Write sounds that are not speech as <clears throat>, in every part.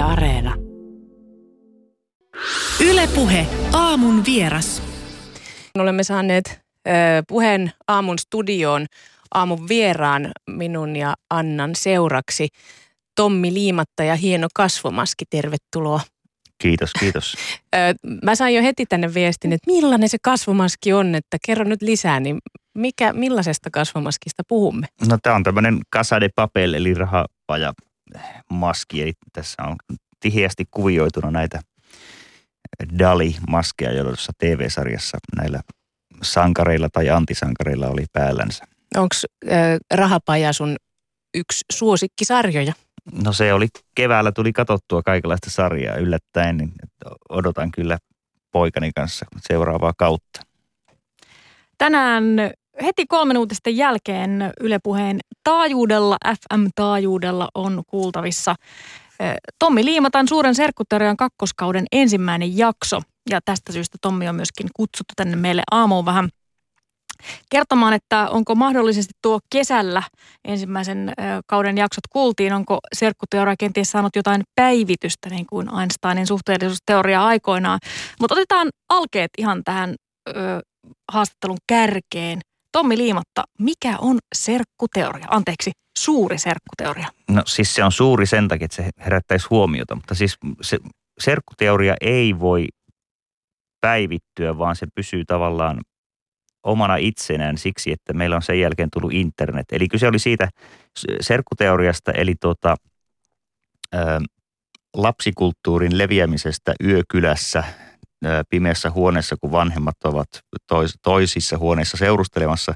Yle Areena. Ylepuhe aamun vieras. Olemme saaneet ö, puheen aamun studioon aamun vieraan minun ja Annan seuraksi. Tommi Liimatta ja hieno kasvomaski, tervetuloa. Kiitos, kiitos. <laughs> Ö, mä sain jo heti tänne viestin, että millainen se kasvomaski on, että kerro nyt lisää, niin mikä, millaisesta kasvomaskista puhumme? No tämä on tämmöinen Casa de Papel, eli rahapaja maski. Eli tässä on tiheästi kuvioituna näitä Dali-maskeja, joissa TV-sarjassa näillä sankareilla tai antisankareilla oli päällänsä. Onko rahapaja sun yksi suosikkisarjoja? No se oli, keväällä tuli katsottua kaikenlaista sarjaa yllättäen, niin odotan kyllä poikani kanssa seuraavaa kautta. Tänään heti kolmen uutisten jälkeen Yle Puheen taajuudella, FM-taajuudella on kuultavissa Tommi Liimatan suuren serkkuterian kakkoskauden ensimmäinen jakso. Ja tästä syystä Tommi on myöskin kutsuttu tänne meille aamuun vähän kertomaan, että onko mahdollisesti tuo kesällä ensimmäisen kauden jaksot kuultiin, onko serkkuteoria kenties saanut jotain päivitystä, niin kuin Einsteinin suhteellisuusteoria aikoinaan. Mutta otetaan alkeet ihan tähän ö, haastattelun kärkeen. Tommi Liimatta, mikä on serkkuteoria? Anteeksi, suuri serkkuteoria. No siis se on suuri sen takia, että se herättäisi huomiota, mutta siis se serkkuteoria ei voi päivittyä, vaan se pysyy tavallaan omana itsenään siksi, että meillä on sen jälkeen tullut internet. Eli kyse oli siitä serkkuteoriasta, eli tuota, ä, lapsikulttuurin leviämisestä yökylässä pimeässä huoneessa, kun vanhemmat ovat tois, toisissa huoneissa seurustelemassa.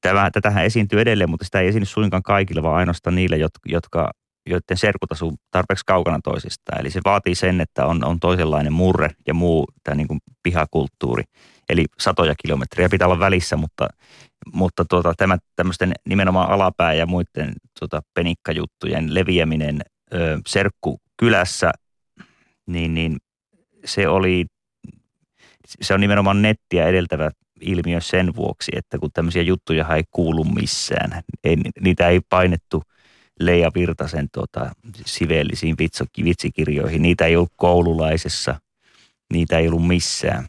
Tämä, tätähän esiintyy edelleen, mutta sitä ei esiinny suinkaan kaikille, vaan ainoastaan niille, jotka, joiden serkut asuu tarpeeksi kaukana toisistaan. Eli se vaatii sen, että on, on toisenlainen murre ja muu tämä niin kuin pihakulttuuri. Eli satoja kilometriä pitää olla välissä, mutta, mutta tuota, tämä, tämmöisten nimenomaan alapää ja muiden tuota, penikkajuttujen leviäminen ö, serkku kylässä, niin, niin se oli se on nimenomaan nettiä edeltävä ilmiö sen vuoksi, että kun tämmöisiä juttuja ei kuulu missään, ei, niitä ei painettu Leija Virtasen tota, siveellisiin vitsikirjoihin, niitä ei ollut koululaisessa, niitä ei ollut missään,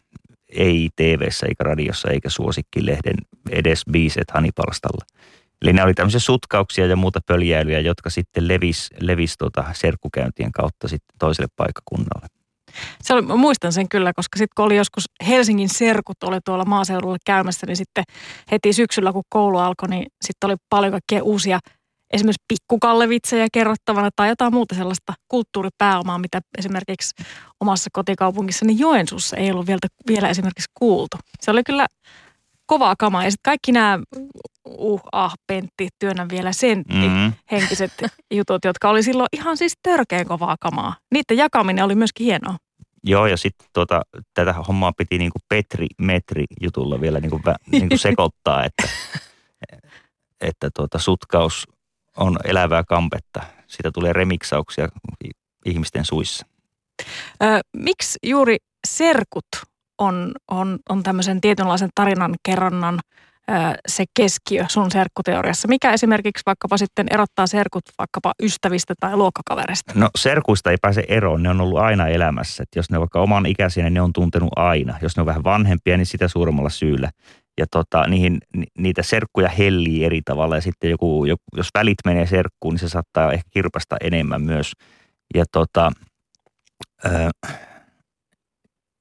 ei tv eikä radiossa eikä suosikkilehden edes biiset Hanipalstalla. Eli nämä oli tämmöisiä sutkauksia ja muuta pöljäilyjä, jotka sitten levisi levis tota serkkukäyntien kautta sitten toiselle paikkakunnalle. Se oli, muistan sen kyllä, koska sitten kun oli joskus Helsingin serkut oli tuolla maaseudulla käymässä, niin sitten heti syksyllä kun koulu alkoi, niin sitten oli paljon kaikkea uusia esimerkiksi pikkukallevitsejä kerrottavana tai jotain muuta sellaista kulttuuripääomaa, mitä esimerkiksi omassa kotikaupungissani Joensuussa ei ollut vielä, vielä esimerkiksi kuultu. Se oli kyllä kovaa kamaa. Ja sitten kaikki nämä uh, ah, pentti, työnnä vielä sentti mm-hmm. henkiset jutut, jotka oli silloin ihan siis törkeän kovaa kamaa. Niiden jakaminen oli myöskin hienoa. Joo, ja sitten tota, tätä hommaa piti niinku Petri Metri jutulla vielä niinku, <laughs> niinku sekoittaa, että, että tota, sutkaus on elävää kampetta. Sitä tulee remiksauksia ihmisten suissa. Ö, miksi juuri serkut on, on, on tämmöisen tietynlaisen tarinan kerronnan se keskiö sun serkkuteoriassa? Mikä esimerkiksi vaikkapa sitten erottaa serkut vaikkapa ystävistä tai luokkakaverista? No serkuista ei pääse eroon, ne on ollut aina elämässä. Et jos ne on vaikka oman ikäisiä, niin ne on tuntenut aina. Jos ne on vähän vanhempia, niin sitä suuremmalla syyllä. Ja tota, niihin, niitä serkkuja hellii eri tavalla ja sitten joku, jos välit menee serkkuun, niin se saattaa ehkä kirpasta enemmän myös. Ja tota, äh,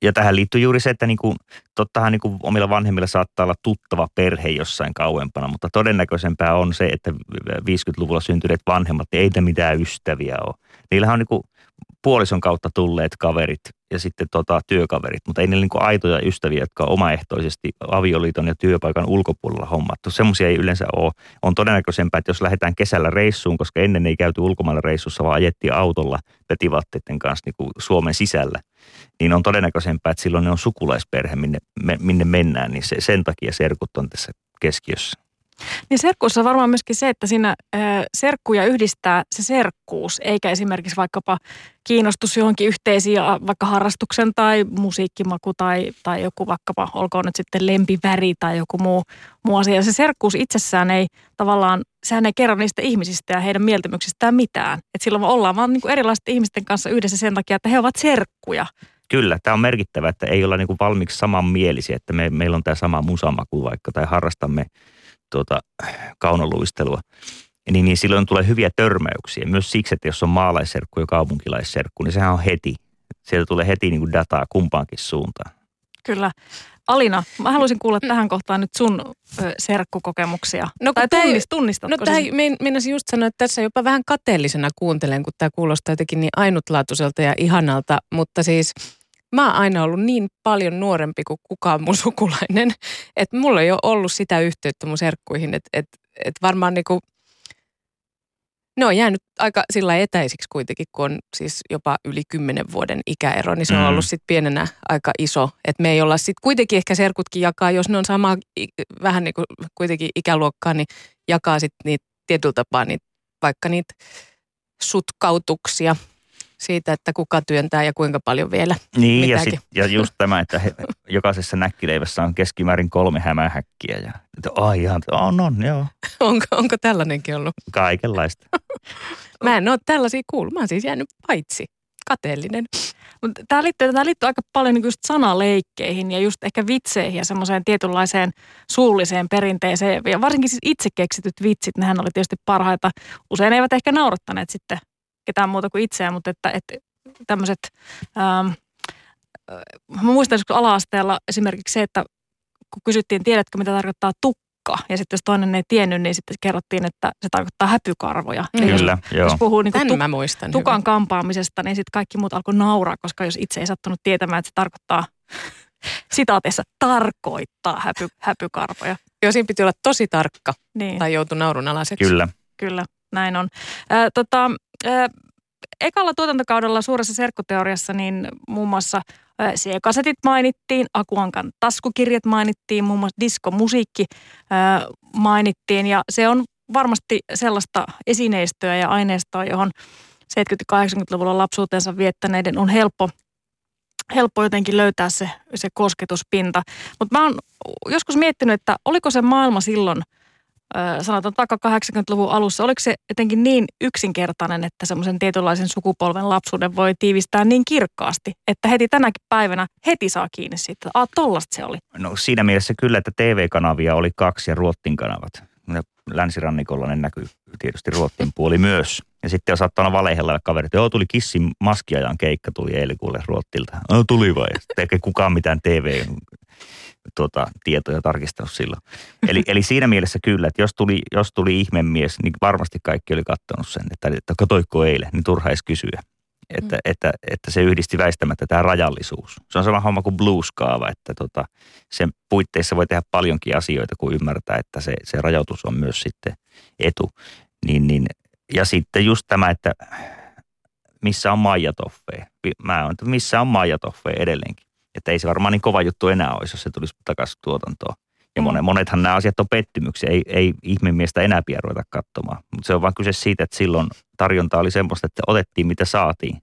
ja tähän liittyy juuri se, että niin kuin, tottahan niin kuin omilla vanhemmilla saattaa olla tuttava perhe jossain kauempana, mutta todennäköisempää on se, että 50-luvulla syntyneet vanhemmat, ei mitään ystäviä ole. Niillähän on niin kuin puolison kautta tulleet kaverit ja sitten tota, työkaverit, mutta ei niillä niin aitoja ystäviä, jotka on omaehtoisesti avioliiton ja työpaikan ulkopuolella hommattu. Semmoisia ei yleensä ole. On todennäköisempää, että jos lähdetään kesällä reissuun, koska ennen ei käyty ulkomailla reissussa, vaan ajettiin autolla petivatteiden kanssa niin kuin Suomen sisällä, niin on todennäköisempää, että silloin ne on sukulaisperhe, minne, minne mennään, niin se, sen takia serkut on tässä keskiössä. Niin serkkuussa on varmaan myöskin se, että siinä ö, serkkuja yhdistää se serkkuus, eikä esimerkiksi vaikkapa kiinnostus johonkin yhteisiin, vaikka harrastuksen tai musiikkimaku tai, tai joku vaikkapa, olkoon nyt sitten lempiväri tai joku muu, muu asia. Se serkkuus itsessään ei tavallaan, sehän ei kerro niistä ihmisistä ja heidän mieltymyksistään mitään. Että silloin ollaan vaan niin erilaisten ihmisten kanssa yhdessä sen takia, että he ovat serkkuja. Kyllä, tämä on merkittävä, että ei olla niin valmiiksi samanmielisiä, että me, meillä on tämä sama musamaku vaikka tai harrastamme tuota, kaunoluistelua. Niin, niin silloin tulee hyviä törmäyksiä. Myös siksi, että jos on maalaisserkku ja kaupunkilaisserkku, niin sehän on heti. Sieltä tulee heti niin kuin dataa kumpaankin suuntaan. Kyllä. Alina, mä haluaisin kuulla tähän kohtaan nyt sun ö, serkkukokemuksia. No, tai tää- tunnist, tunnistatko No tämä, meinasin just sanoa, että tässä jopa vähän kateellisena kuuntelen, kun tämä kuulostaa jotenkin niin ainutlaatuiselta ja ihanalta, mutta siis mä oon aina ollut niin paljon nuorempi kuin kukaan mun sukulainen, <laughs> että mulla ei ole ollut sitä yhteyttä mun serkkuihin, että et, et varmaan niinku, ne on jäänyt aika sillä etäisiksi kuitenkin, kun on siis jopa yli kymmenen vuoden ikäero, niin se on Mm. ollut sitten pienenä aika iso. Että me ei olla sitten kuitenkin ehkä serkutkin jakaa, jos ne on sama vähän niin kuin kuitenkin ikäluokkaa, niin jakaa sitten niitä tietyllä tapaa niitä, vaikka niitä sutkautuksia siitä, että kuka työntää ja kuinka paljon vielä. Niin, ja, sit, ja just tämä, että he, jokaisessa näkkileivässä on keskimäärin kolme hämähäkkiä. Ja, että, ai ihan, on, on, joo, <laughs> Onko, onko tällainenkin ollut? kaikenlaista. <laughs> Mä en ole tällaisia kuullut. Mä oon siis jäänyt paitsi. Kateellinen. Tämä liittyy, tämä liittyy aika paljon niin just sanaleikkeihin ja just ehkä vitseihin ja semmoiseen tietynlaiseen suulliseen perinteeseen. Ja varsinkin siis itse keksityt vitsit, nehän oli tietysti parhaita. Usein eivät ehkä naurattaneet sitten ketään muuta kuin itseään, mutta että, että tämmöiset, ähm, äh, mä muistan joskus ala-asteella esimerkiksi se, että kun kysyttiin, tiedätkö mitä tarkoittaa tukka, ja sitten jos toinen ei tiennyt, niin sitten kerrottiin, että se tarkoittaa häpykarvoja. Eli jos- Kyllä, joo. Jos puhuu niin mä muistan. tukan hyvin. kampaamisesta, niin sitten kaikki muut alkoi nauraa, koska jos itse ei sattunut tietämään, että se tarkoittaa <laughs> sitaateissa tarkoittaa häpy, häpykarvoja. Joo, siinä piti olla tosi tarkka Niin, tai joutui naurun alaiseksi. Kyllä. kyllä, näin on. Ää, tota, ää, ekalla tuotantokaudella suuressa serkkuteoriassa niin muun muassa C-kasetit mainittiin, Akuankan taskukirjat mainittiin, muun muassa diskomusiikki ää, mainittiin ja se on varmasti sellaista esineistöä ja aineistoa, johon 70-80-luvulla lapsuutensa viettäneiden on helppo, helppo jotenkin löytää se, se kosketuspinta. Mutta mä oon joskus miettinyt, että oliko se maailma silloin, ö, sanotaan vaikka 80-luvun alussa, oliko se jotenkin niin yksinkertainen, että semmoisen tietynlaisen sukupolven lapsuuden voi tiivistää niin kirkkaasti, että heti tänäkin päivänä heti saa kiinni siitä, että tollasta se oli. No siinä mielessä kyllä, että TV-kanavia oli kaksi ja Ruottin kanavat. Länsirannikolla ne näkyy tietysti Ruottin puoli myös. Ja sitten on saattanut valehella kaverit, joo tuli Kissin maskiajan keikka tuli eilen kuule Ruottilta. No tuli vai? Eikä kukaan mitään TV tuota, tietoja tarkistanut silloin. Eli, eli siinä mielessä kyllä, että jos tuli, jos tuli ihmemies, niin varmasti kaikki oli kattonut sen, että, että katoiko eilen, niin turha edes kysyä. Että, Mm. että, että se yhdisti väistämättä tämä rajallisuus. Se on sama homma kuin blueskaava, että tota, sen puitteissa voi tehdä paljonkin asioita, kun ymmärtää, että se, se rajoitus on myös sitten etu. Niin, niin, ja sitten just tämä, että missä on Maija Toffee. Mä oon, että missä on Maija Toffee edelleenkin. Että ei se varmaan niin kova juttu enää olisi, jos se tulisi takaisin tuotantoon. Ja Mm. monet, monethan nämä asiat on pettymyksiä. Ei, ei ihmemiestä enää pidä ruveta katsomaan. Mutta se on vaan kyse siitä, että silloin tarjonta oli semmoista, että otettiin mitä saatiin.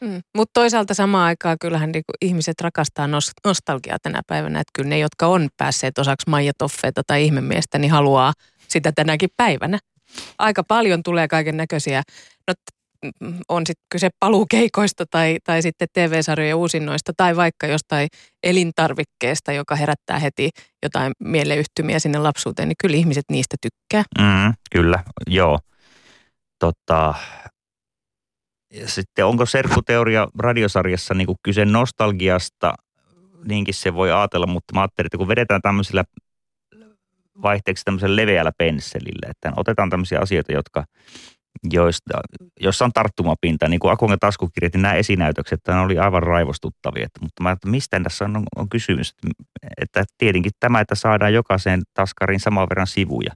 Mm. Mutta toisaalta samaan aikaan kyllähän niinku ihmiset rakastaa nos- nostalgiaa tänä päivänä. Että kyllä ne, jotka on päässeet osaksi Maija Toffeeta tai ihmemiestä, niin haluaa sitä tänäkin päivänä. Aika paljon tulee kaiken näköisiä. No, on sitten kyse paluukeikoista tai, tai sitten TV-sarjojen uusinnoista tai vaikka jostain elintarvikkeesta, joka herättää heti jotain mieleyhtymiä sinne lapsuuteen, niin kyllä ihmiset niistä tykkää. Mm, kyllä, joo. Ja sitten onko serkkuteoria radiosarjassa niin kyse nostalgiasta, niinkin se voi ajatella, mutta mä ajattelin, että kun vedetään tämmöisellä vaihteeksi tämmöisellä leveällä pensselillä, että otetaan tämmöisiä asioita, jotka, joista, joissa on tarttumapinta, niin kuin Akonga taskukirjat, niin nämä esinäytökset, ne oli aivan raivostuttavia. Että, mutta mä että mistä tässä on, on kysymys, että tietenkin tämä, että saadaan jokaiseen taskariin saman verran sivuja.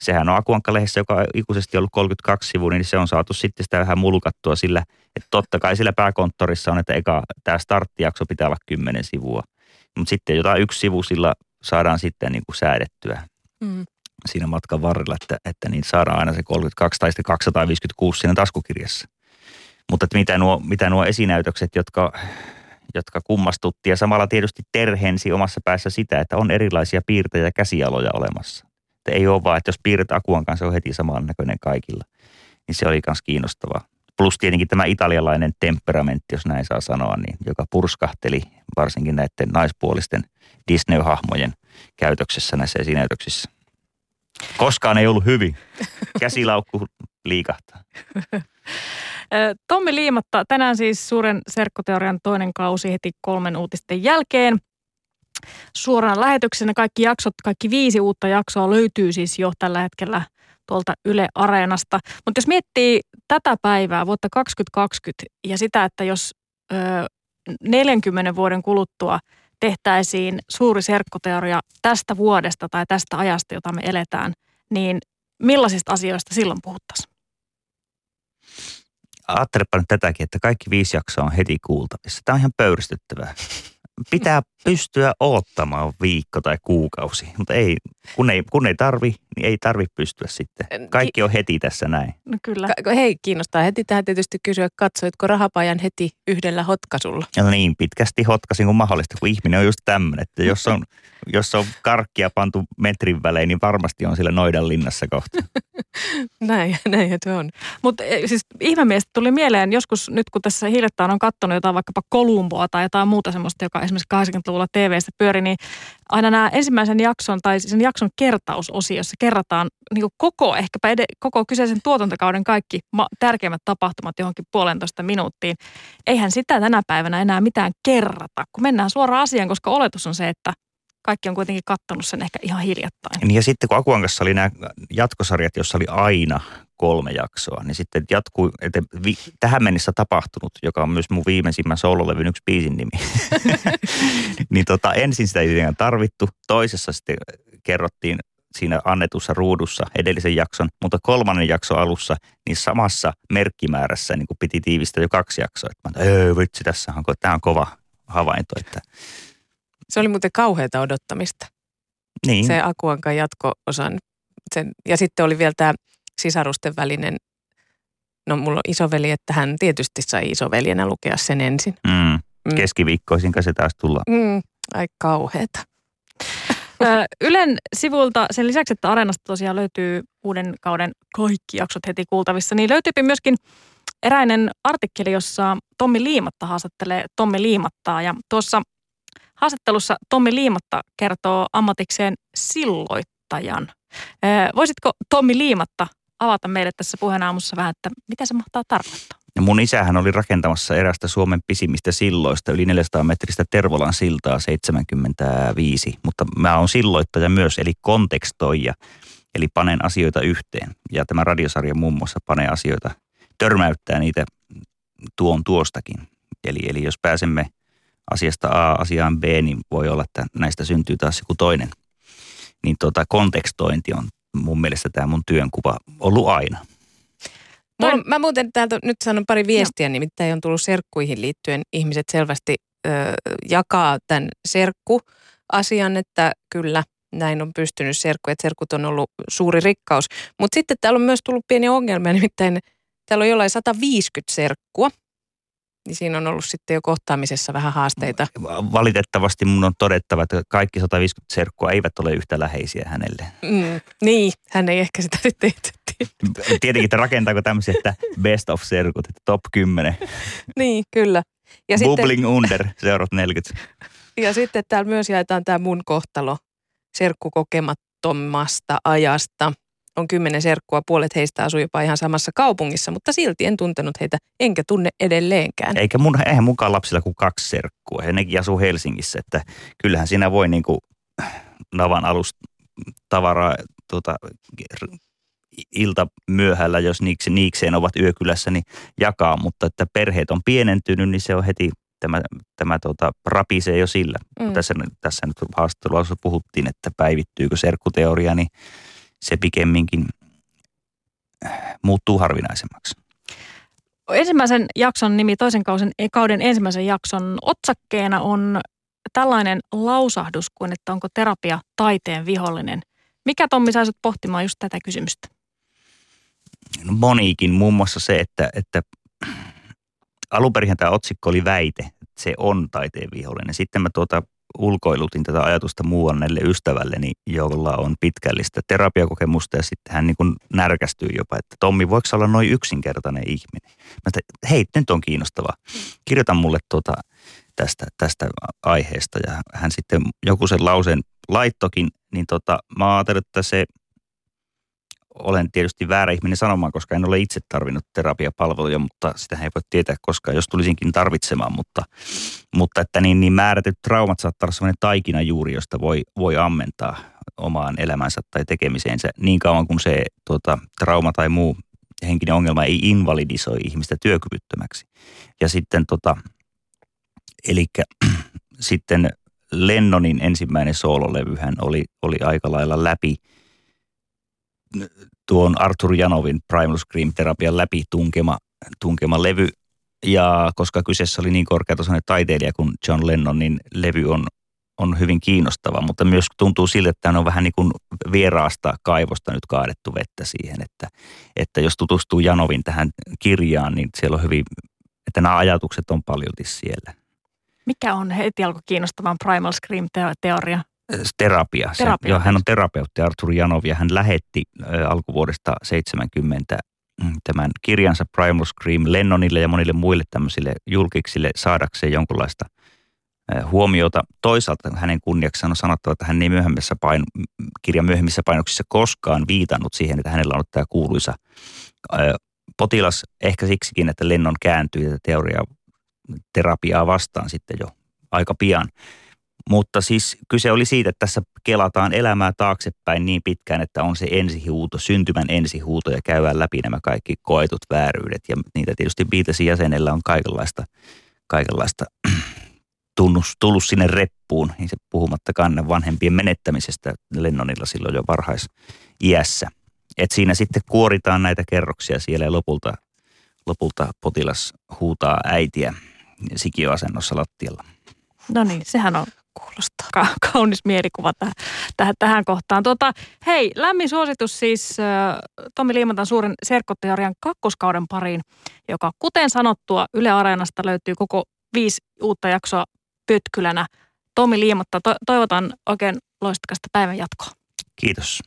Sehän on Akuankka-lehdessä, joka on ikuisesti ollut 32 sivua, niin se on saatu sitten sitä vähän mulkattua sillä, että totta kai sillä pääkonttorissa on, että eka tämä starttijakso pitää olla 10 sivua. Mutta sitten jotain yksi sivu sillä saadaan sitten niin kuin säädettyä. Mm. Siinä matkan varrella, että, että niin saadaan aina se 32 tai sitten 256 siinä taskukirjassa. Mutta että mitä, nuo, mitä nuo esinäytökset, jotka, jotka kummastutti ja samalla tietysti terhensi omassa päässä sitä, että on erilaisia piirtejä ja käsialoja olemassa. Että ei ole vaan, että jos piirret Akuan kanssa on heti samannäköinen kaikilla, niin se oli myös kiinnostavaa. Plus tietenkin tämä italialainen temperamentti, jos näin saa sanoa, niin joka purskahteli varsinkin näiden naispuolisten Disney-hahmojen käytöksessä näissä esinäytöksissä. Koskaan ei ollut hyvin. Käsilaukku liikahtaa. <laughs> Tommi Liimatta, tänään siis suuren serkkoteorian toinen kausi heti kolmen uutisten jälkeen. Suorana lähetyksenä kaikki jaksot, kaikki viisi uutta jaksoa löytyy siis jo tällä hetkellä tuolta Yle Areenasta. Mutta jos miettii tätä päivää, vuotta 2020 ja sitä, että jos ö, 40 vuoden kuluttua tehtäisiin suuri serkkoteoria tästä vuodesta tai tästä ajasta, jota me eletään, niin millaisista asioista silloin puhuttaisiin? Ajattelepa nyt tätäkin, että kaikki viisi jaksoa on heti kuultavissa. Tämä on ihan pöyristyttävää pitää pystyä odottamaan viikko tai kuukausi, mutta ei, kun ei, kun ei tarvi, niin ei tarvi pystyä sitten. Kaikki on heti tässä näin. No kyllä. Ka- hei, kiinnostaa heti tähän tietysti kysyä, katsoitko rahapajan heti yhdellä hotkasulla? No niin, pitkästi hotkasin kuin mahdollista, kun ihminen on just tämmöinen, että jos on, <laughs> jos on karkkia pantu metrin välein, niin varmasti on sillä noidan linnassa kohta. <laughs> näin, näin se on. Mutta e, siis ihmemeistä tuli mieleen joskus nyt, kun tässä hiljattain on katsonut jotain vaikkapa Kolumboa tai jotain muuta semmoista, joka esimerkiksi 80-luvulla TV-stä pyöri, niin aina nämä ensimmäisen jakson tai sen jakson kertausosiossa kerrataan niin koko, ehkäpä ed- koko kyseisen tuotantokauden kaikki ma- tärkeimmät tapahtumat johonkin puolentoista minuuttiin. Eihän sitä tänä päivänä enää mitään kerrata, kun mennään suoraan asiaan, koska oletus on se, että kaikki on kuitenkin kattonut sen ehkä ihan hiljattain. Niin ja sitten kun Akuan kanssa oli nämä jatkosarjat, jossa oli aina kolme jaksoa, niin sitten jatkuu, että vi, tähän mennessä tapahtunut, joka on myös mun viimeisimmän soololevyn yksi biisin nimi. <laughs> niin tota, ensin sitä ei tarvittu, toisessa sitten kerrottiin siinä annetussa ruudussa edellisen jakson, mutta kolmannen jakson alussa niin samassa merkkimäärässä niin kuin piti tiivistää jo kaksi jaksoa. Että ei vitsi, tässä on, tämä on kova havainto. Että... Se oli muuten kauheata odottamista. Niin. Se Akuankan jatko-osan. Sen, ja sitten oli vielä tämä sisarusten välinen, no mulla on isoveli, että hän tietysti sai isoveljenä lukea sen ensin. Mm. Mm. Keskiviikkoisin se taas tulla. Mm. Ai kauheeta. <laughs> Ylen sivulta sen lisäksi, että Areenasta tosiaan löytyy uuden kauden kaikki jaksot heti kuultavissa, niin löytyypi myöskin eräinen artikkeli, jossa Tommi Liimatta haastattelee Tommi Liimattaa. Ja tuossa haastattelussa Tommi Liimatta kertoo ammatikseen silloittajan. Voisitko Tommi Liimatta avata meille tässä puheenaamussa vähän, että mitä se mahtaa tarkoittaa? Ja mun isähän oli rakentamassa erästä Suomen pisimmistä silloista, yli 400 metristä Tervolan siltaa 75. Mutta mä oon silloittaja myös, eli kontekstoija, eli panen asioita yhteen. Ja tämä radiosarja muun muassa panee asioita, törmäyttää niitä tuon tuostakin. Eli, eli jos pääsemme asiasta A asiaan B, niin voi olla, että näistä syntyy taas joku toinen. Niin tota, kontekstointi on mun mielestä tämä mun työnkuva ollut aina. Mä, mä muuten täältä nyt sanon pari viestiä, Joo. nimittäin on tullut serkkuihin liittyen. Ihmiset selvästi ö, jakaa tämän serkku-asian, että kyllä näin on pystynyt serkku, että serkut on ollut suuri rikkaus. Mutta sitten täällä on myös tullut pieni ongelma, nimittäin täällä on jollain 150 serkkua niin siinä on ollut sitten jo kohtaamisessa vähän haasteita. Valitettavasti mun on todettava, että kaikki 150 serkkua eivät ole yhtä läheisiä hänelle. Mm, niin, hän ei ehkä sitä sitten itse Tietenkin, että rakentaako tämmöisiä, että best of serkut, että top 10. niin, kyllä. Ja Bubbling sitten, under, seuraavat 40. Ja sitten täällä myös jaetaan tämä mun kohtalo serkkukokemattomasta ajasta – on kymmenen serkkua, puolet heistä asuu jopa ihan samassa kaupungissa, mutta silti en tuntenut heitä, enkä tunne edelleenkään. Eikä mun, eihän mukaan lapsilla kuin kaksi serkkua, ja nekin asuu Helsingissä, että kyllähän siinä voi niin kuin navan alusta tavaraa tuota, ilta myöhällä, jos niiksi, niikseen ovat yökylässä, niin jakaa, mutta että perheet on pienentynyt, niin se on heti tämä, tämä tuota, rapisee jo sillä. Mm. Tässä, tässä nyt haastattelussa puhuttiin, että päivittyykö serkkuteoria, niin se pikemminkin muuttuu harvinaisemmaksi. Ensimmäisen jakson nimi, toisen kauden, kauden ensimmäisen jakson otsakkeena on tällainen lausahdus kuin, että onko terapia taiteen vihollinen. Mikä Tommi saisit pohtimaan just tätä kysymystä? No moniikin, muun muassa se, että, että <clears throat> alunperin tämä otsikko oli väite, että se on taiteen vihollinen. Sitten mä tuota ulkoilutin tätä ajatusta muuannelle ystävälleni, jolla on pitkällistä terapiakokemusta ja sitten hän niin kuin närkästyi jopa, että Tommi, voiko olla noin yksinkertainen ihminen? Mä että hei, nyt on kiinnostava. Kirjoita mulle tuota, tästä, tästä aiheesta ja hän sitten joku sen lauseen laittokin, niin tota, mä ajattelin, että se olen tietysti väärä ihminen sanomaan, koska en ole itse tarvinnut terapiapalveluja, mutta sitä ei voi tietää koskaan, jos tulisinkin tarvitsemaan. Mutta, mutta että niin, niin määrätyt traumat saattaa olla sellainen taikina juuri, josta voi, voi ammentaa omaan elämänsä tai tekemiseensä niin kauan kuin se tuota, trauma tai muu henkinen ongelma ei invalidisoi ihmistä työkyvyttömäksi. Ja sitten tota, eli <clears throat> sitten Lennonin ensimmäinen soololevyhän oli, oli aika lailla läpi – tuon Arthur Janovin Primal Scream terapian läpi tunkema, tunkema levy. Ja koska kyseessä oli niin korkeatasoinen taiteilija kuin John Lennon, niin levy on, on hyvin kiinnostava, mutta myös tuntuu siltä, että on vähän niin kuin vieraasta kaivosta nyt kaadettu vettä siihen, että, että jos tutustuu Janovin tähän kirjaan, niin siellä on hyvin, että nämä ajatukset on paljolti siellä. Mikä on heti alkoi kiinnostavan Primal Scream-teoria? Terapia. Se, joo, hän on terapeutti Artur Janov ja hän lähetti alkuvuodesta 70 mm, tämän kirjansa Primal Scream Lennonille ja monille muille tämmöisille julkiksille saadakseen jonkunlaista huomiota. Toisaalta hänen kunniakseen on sanottava, että hän ei myöhemmissä paino, kirjan myöhemmissä painoksissa koskaan viitannut siihen, että hänellä on ollut tämä kuuluisa potilas, ehkä siksikin, että Lennon kääntyi tätä teoriaa terapiaa vastaan sitten jo aika pian. Mutta siis kyse oli siitä, että tässä kelataan elämää taaksepäin niin pitkään, että on se ensihuuto, syntymän ensihuuto ja käydään läpi nämä kaikki koetut vääryydet. Ja niitä tietysti Beatlesin jäsenellä on kaikenlaista, kaikenlaista <clears throat> tunnus, tullut sinne reppuun, niin se puhumattakaan vanhempien menettämisestä Lennonilla silloin jo varhais iässä. Et siinä sitten kuoritaan näitä kerroksia siellä ja lopulta, lopulta potilas huutaa äitiä sikioasennossa lattialla. No niin, sehän on kuulostaa ka- kaunis mielikuva täh- täh- tähän kohtaan. Tuota, hei, lämmin suositus siis äh, Tomi Liimatan suuren serkkoteorian kakkoskauden pariin, joka kuten sanottua Yle Areenasta löytyy koko viisi uutta jaksoa pötkylänä. Tomi Liimatta, to- toivotan oikein loistakasta päivän jatkoa. Kiitos.